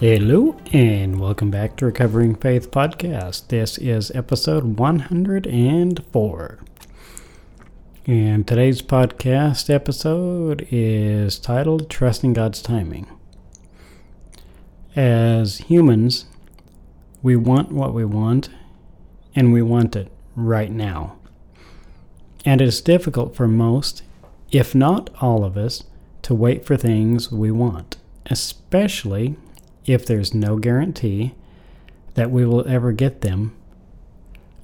Hello, and welcome back to Recovering Faith Podcast. This is episode 104. And today's podcast episode is titled Trusting God's Timing. As humans, we want what we want, and we want it right now. And it is difficult for most, if not all of us, to wait for things we want, especially if there's no guarantee that we will ever get them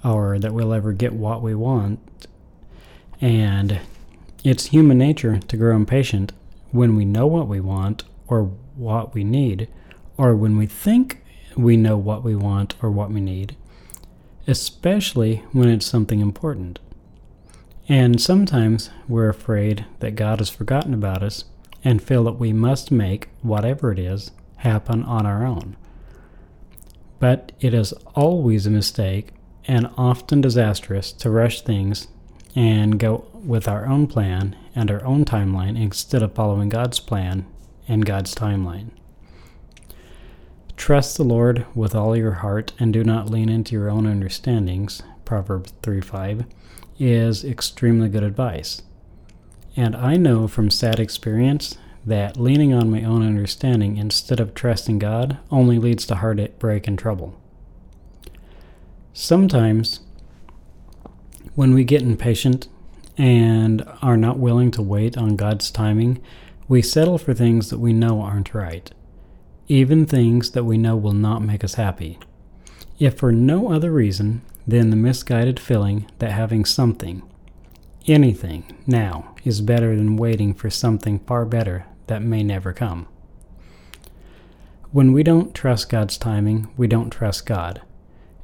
or that we'll ever get what we want. And it's human nature to grow impatient when we know what we want or what we need, or when we think we know what we want or what we need, especially when it's something important. And sometimes we're afraid that God has forgotten about us and feel that we must make whatever it is happen on our own. But it is always a mistake and often disastrous to rush things and go with our own plan and our own timeline instead of following God's plan and God's timeline. Trust the Lord with all your heart and do not lean into your own understandings, Proverbs 3 5, is extremely good advice. And I know from sad experience that leaning on my own understanding instead of trusting God only leads to heartbreak and trouble. Sometimes, when we get impatient and are not willing to wait on God's timing, we settle for things that we know aren't right, even things that we know will not make us happy. If for no other reason than the misguided feeling that having something, anything, now is better than waiting for something far better that may never come. When we don't trust God's timing, we don't trust God,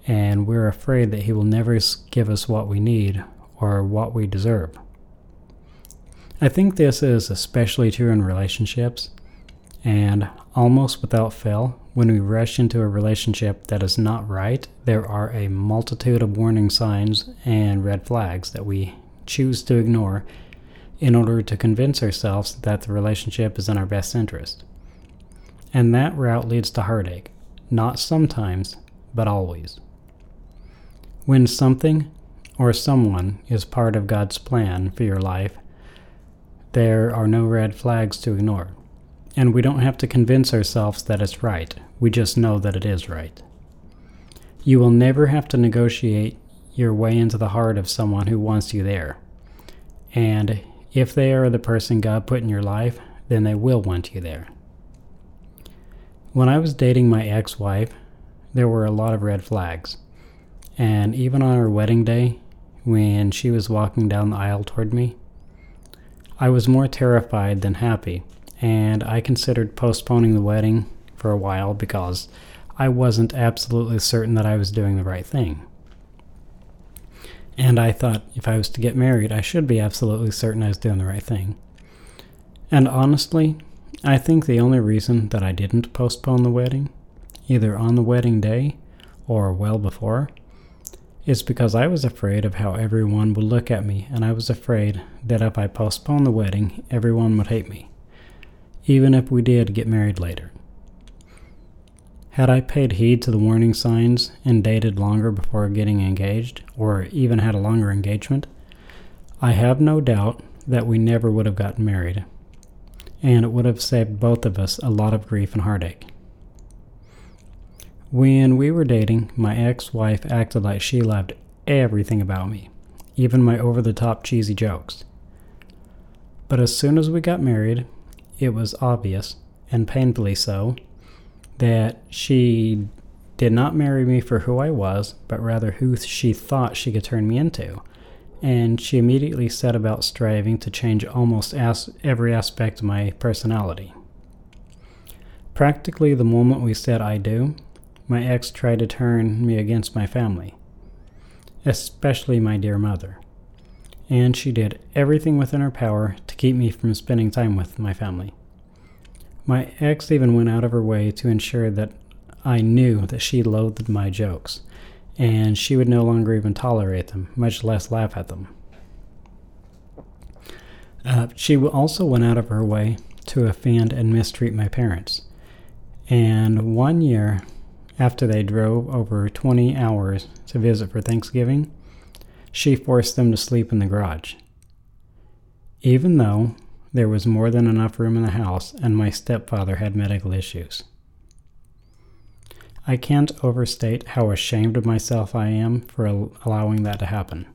and we're afraid that He will never give us what we need or what we deserve. I think this is especially true in relationships, and almost without fail, when we rush into a relationship that is not right, there are a multitude of warning signs and red flags that we choose to ignore in order to convince ourselves that the relationship is in our best interest. And that route leads to heartache, not sometimes, but always. When something or someone is part of God's plan for your life, there are no red flags to ignore. And we don't have to convince ourselves that it's right, we just know that it is right. You will never have to negotiate your way into the heart of someone who wants you there. And if they are the person God put in your life, then they will want you there. When I was dating my ex wife, there were a lot of red flags. And even on our wedding day, when she was walking down the aisle toward me, I was more terrified than happy, and I considered postponing the wedding for a while because I wasn't absolutely certain that I was doing the right thing. And I thought if I was to get married, I should be absolutely certain I was doing the right thing. And honestly, I think the only reason that I didn't postpone the wedding, either on the wedding day or well before, is because I was afraid of how everyone would look at me, and I was afraid that if I postponed the wedding, everyone would hate me, even if we did get married later. Had I paid heed to the warning signs and dated longer before getting engaged, or even had a longer engagement, I have no doubt that we never would have gotten married, and it would have saved both of us a lot of grief and heartache. When we were dating, my ex wife acted like she loved everything about me, even my over the top cheesy jokes. But as soon as we got married, it was obvious, and painfully so, that she did not marry me for who I was, but rather who she thought she could turn me into. And she immediately set about striving to change almost as every aspect of my personality. Practically the moment we said I do, my ex tried to turn me against my family, especially my dear mother. And she did everything within her power to keep me from spending time with my family. My ex even went out of her way to ensure that I knew that she loathed my jokes, and she would no longer even tolerate them, much less laugh at them. Uh, she also went out of her way to offend and mistreat my parents. And one year after they drove over 20 hours to visit for Thanksgiving, she forced them to sleep in the garage. Even though there was more than enough room in the house and my stepfather had medical issues. I can't overstate how ashamed of myself I am for allowing that to happen.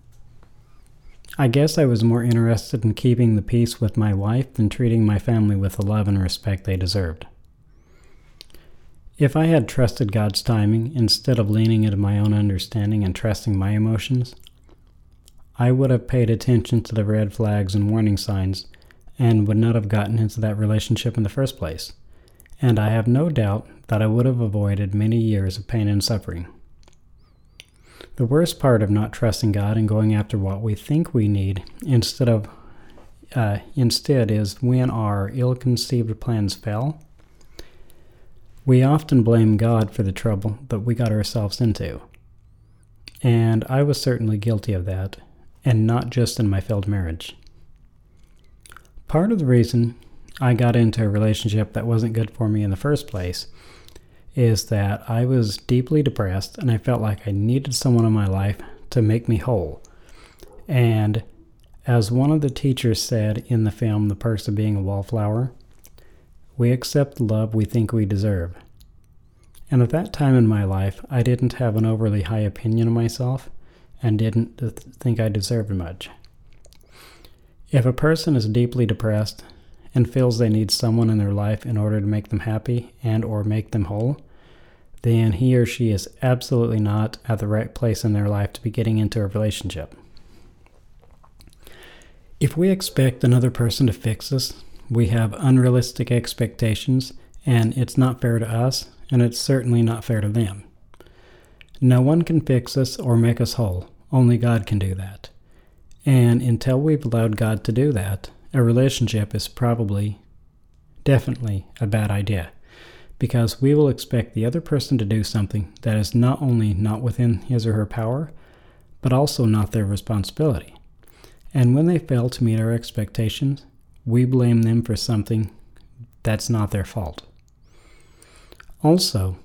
I guess I was more interested in keeping the peace with my wife than treating my family with the love and respect they deserved. If I had trusted God's timing instead of leaning into my own understanding and trusting my emotions, I would have paid attention to the red flags and warning signs and would not have gotten into that relationship in the first place. And I have no doubt that I would have avoided many years of pain and suffering. The worst part of not trusting God and going after what we think we need instead of uh, instead is when our ill-conceived plans fail. We often blame God for the trouble that we got ourselves into. And I was certainly guilty of that, and not just in my failed marriage. Part of the reason I got into a relationship that wasn't good for me in the first place is that I was deeply depressed and I felt like I needed someone in my life to make me whole. And as one of the teachers said in the film The Perks of Being a Wallflower, we accept the love we think we deserve. And at that time in my life, I didn't have an overly high opinion of myself and didn't think I deserved much. If a person is deeply depressed and feels they need someone in their life in order to make them happy and or make them whole, then he or she is absolutely not at the right place in their life to be getting into a relationship. If we expect another person to fix us, we have unrealistic expectations, and it's not fair to us, and it's certainly not fair to them. No one can fix us or make us whole, only God can do that. And until we've allowed God to do that, a relationship is probably, definitely, a bad idea because we will expect the other person to do something that is not only not within his or her power, but also not their responsibility. And when they fail to meet our expectations, we blame them for something that's not their fault. Also,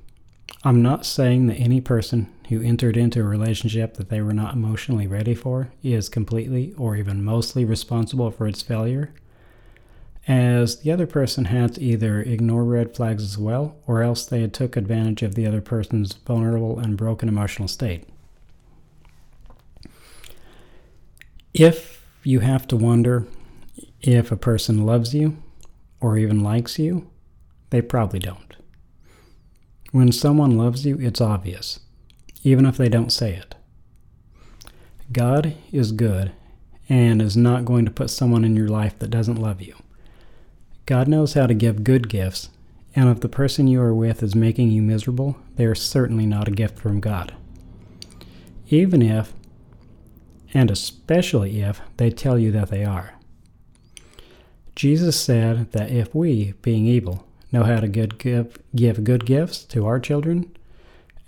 I'm not saying that any person who entered into a relationship that they were not emotionally ready for is completely or even mostly responsible for its failure, as the other person had to either ignore red flags as well, or else they took advantage of the other person's vulnerable and broken emotional state. If you have to wonder if a person loves you or even likes you, they probably don't. When someone loves you, it's obvious, even if they don't say it. God is good and is not going to put someone in your life that doesn't love you. God knows how to give good gifts, and if the person you are with is making you miserable, they are certainly not a gift from God. Even if, and especially if, they tell you that they are. Jesus said that if we, being evil, know how to good give, give good gifts to our children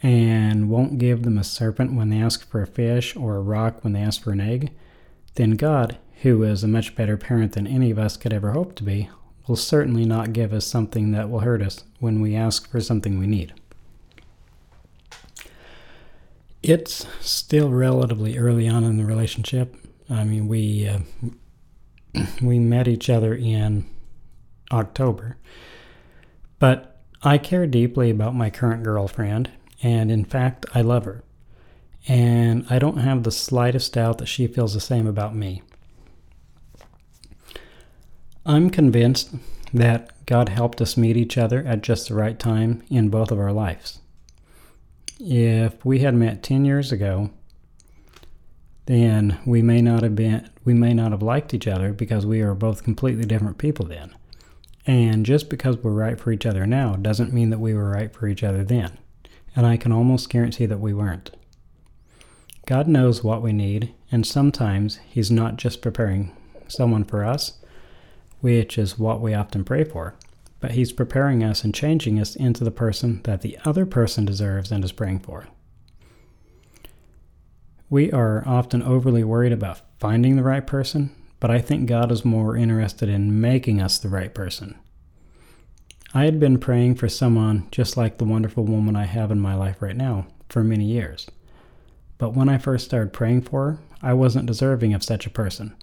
and won't give them a serpent when they ask for a fish or a rock when they ask for an egg, then God, who is a much better parent than any of us could ever hope to be, will certainly not give us something that will hurt us when we ask for something we need. It's still relatively early on in the relationship. I mean, we uh, we met each other in October but I care deeply about my current girlfriend, and in fact, I love her. And I don't have the slightest doubt that she feels the same about me. I'm convinced that God helped us meet each other at just the right time in both of our lives. If we had met 10 years ago, then we may not have been we may not have liked each other because we are both completely different people then. And just because we're right for each other now doesn't mean that we were right for each other then. And I can almost guarantee that we weren't. God knows what we need, and sometimes He's not just preparing someone for us, which is what we often pray for, but He's preparing us and changing us into the person that the other person deserves and is praying for. We are often overly worried about finding the right person, but I think God is more interested in making us the right person. I had been praying for someone just like the wonderful woman I have in my life right now for many years. But when I first started praying for her, I wasn't deserving of such a person.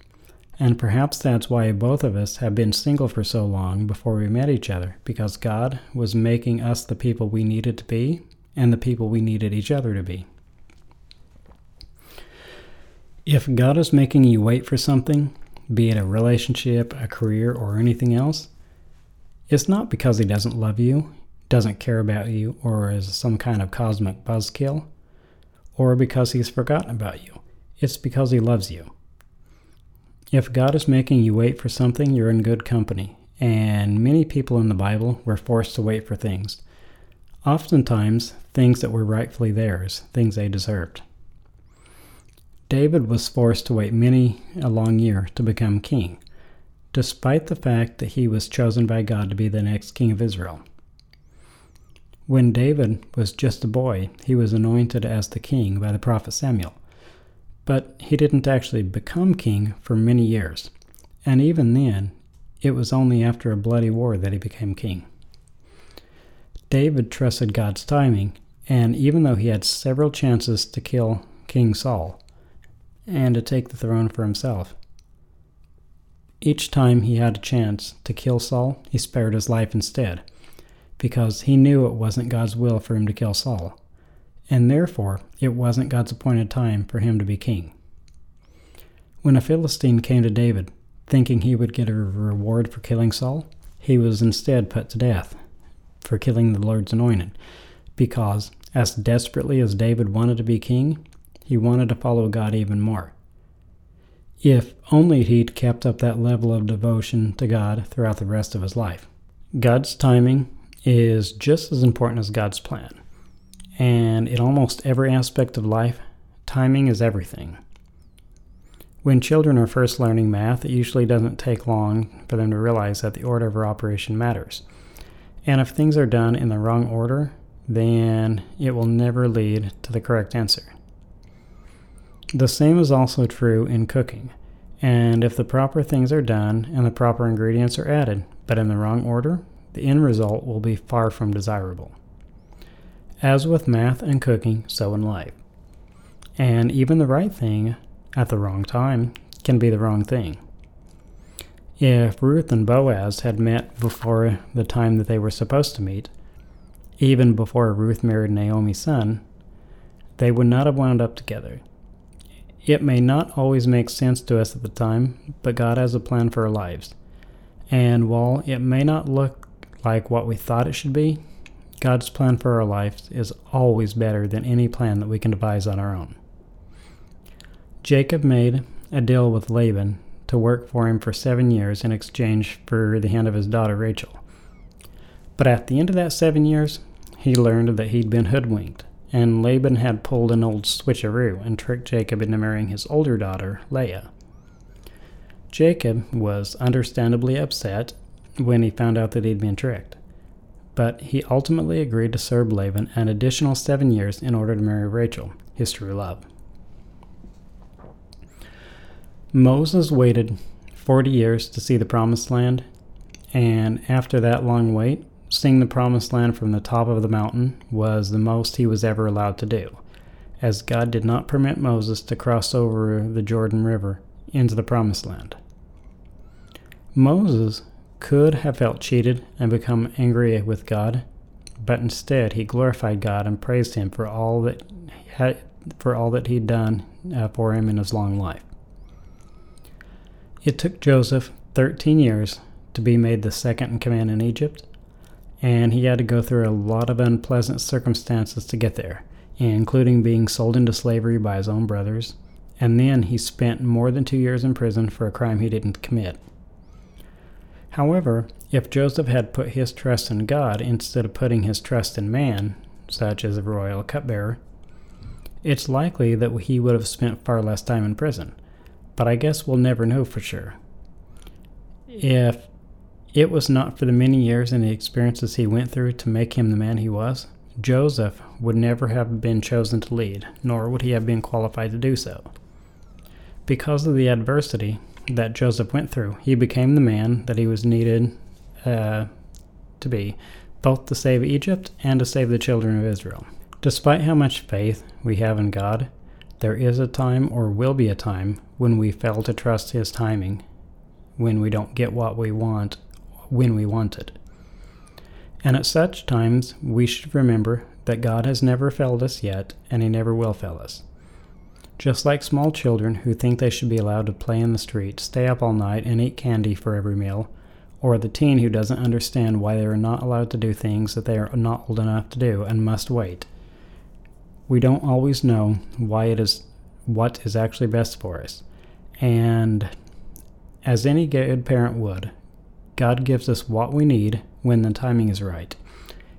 And perhaps that's why both of us have been single for so long before we met each other, because God was making us the people we needed to be and the people we needed each other to be. If God is making you wait for something, be it a relationship, a career, or anything else, it's not because He doesn't love you, doesn't care about you, or is some kind of cosmic buzzkill, or because He's forgotten about you. It's because He loves you. If God is making you wait for something, you're in good company, and many people in the Bible were forced to wait for things. Oftentimes, things that were rightfully theirs, things they deserved. David was forced to wait many a long year to become king, despite the fact that he was chosen by God to be the next king of Israel. When David was just a boy, he was anointed as the king by the prophet Samuel. But he didn't actually become king for many years, and even then, it was only after a bloody war that he became king. David trusted God's timing, and even though he had several chances to kill King Saul, and to take the throne for himself. Each time he had a chance to kill Saul, he spared his life instead, because he knew it wasn't God's will for him to kill Saul, and therefore it wasn't God's appointed time for him to be king. When a Philistine came to David, thinking he would get a reward for killing Saul, he was instead put to death for killing the Lord's anointed, because, as desperately as David wanted to be king, he wanted to follow God even more. If only he'd kept up that level of devotion to God throughout the rest of his life. God's timing is just as important as God's plan. And in almost every aspect of life, timing is everything. When children are first learning math, it usually doesn't take long for them to realize that the order of operation matters. And if things are done in the wrong order, then it will never lead to the correct answer. The same is also true in cooking. And if the proper things are done and the proper ingredients are added, but in the wrong order, the end result will be far from desirable. As with math and cooking, so in life. And even the right thing at the wrong time can be the wrong thing. If Ruth and Boaz had met before the time that they were supposed to meet, even before Ruth married Naomi's son, they would not have wound up together. It may not always make sense to us at the time, but God has a plan for our lives. And while it may not look like what we thought it should be, God's plan for our lives is always better than any plan that we can devise on our own. Jacob made a deal with Laban to work for him for seven years in exchange for the hand of his daughter Rachel. But at the end of that seven years, he learned that he'd been hoodwinked and Laban had pulled an old switcheroo and tricked Jacob into marrying his older daughter, Leah. Jacob was understandably upset when he found out that he'd been tricked, but he ultimately agreed to serve Laban an additional seven years in order to marry Rachel, his true love. Moses waited 40 years to see the Promised Land, and after that long wait, Seeing the promised land from the top of the mountain was the most he was ever allowed to do, as God did not permit Moses to cross over the Jordan River into the promised land. Moses could have felt cheated and become angry with God, but instead he glorified God and praised him for all that had, for all that he'd done uh, for him in his long life. It took Joseph 13 years to be made the second in command in Egypt, and he had to go through a lot of unpleasant circumstances to get there, including being sold into slavery by his own brothers, and then he spent more than two years in prison for a crime he didn't commit. However, if Joseph had put his trust in God instead of putting his trust in man, such as a royal cupbearer, it's likely that he would have spent far less time in prison. But I guess we'll never know for sure. If it was not for the many years and the experiences he went through to make him the man he was, Joseph would never have been chosen to lead, nor would he have been qualified to do so. Because of the adversity that Joseph went through, he became the man that he was needed uh, to be, both to save Egypt and to save the children of Israel. Despite how much faith we have in God, there is a time or will be a time when we fail to trust His timing, when we don't get what we want when we want it. And at such times, we should remember that God has never failed us yet, and He never will fail us. Just like small children who think they should be allowed to play in the street, stay up all night, and eat candy for every meal, or the teen who doesn't understand why they are not allowed to do things that they are not old enough to do and must wait. We don't always know why it is what is actually best for us. And as any good parent would, God gives us what we need when the timing is right,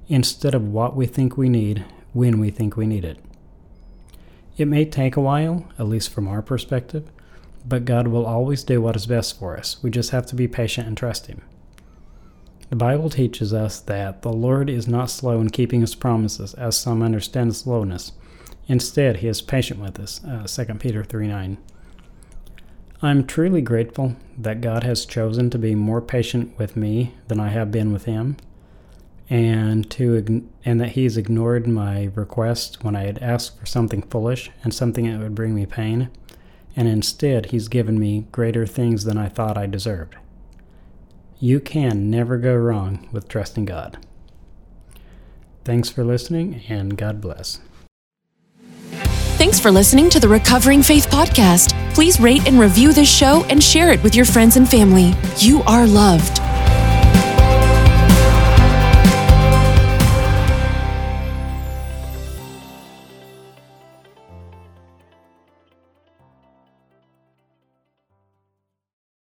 instead of what we think we need when we think we need it. It may take a while, at least from our perspective, but God will always do what is best for us. We just have to be patient and trust Him. The Bible teaches us that the Lord is not slow in keeping His promises, as some understand slowness. Instead, He is patient with us. Uh, 2 Peter 3 9. I'm truly grateful that God has chosen to be more patient with me than I have been with him and to and that he's ignored my request when I had asked for something foolish and something that would bring me pain and instead he's given me greater things than I thought I deserved. You can never go wrong with trusting God. Thanks for listening and God bless. Thanks for listening to the Recovering Faith Podcast. Please rate and review this show and share it with your friends and family. You are loved.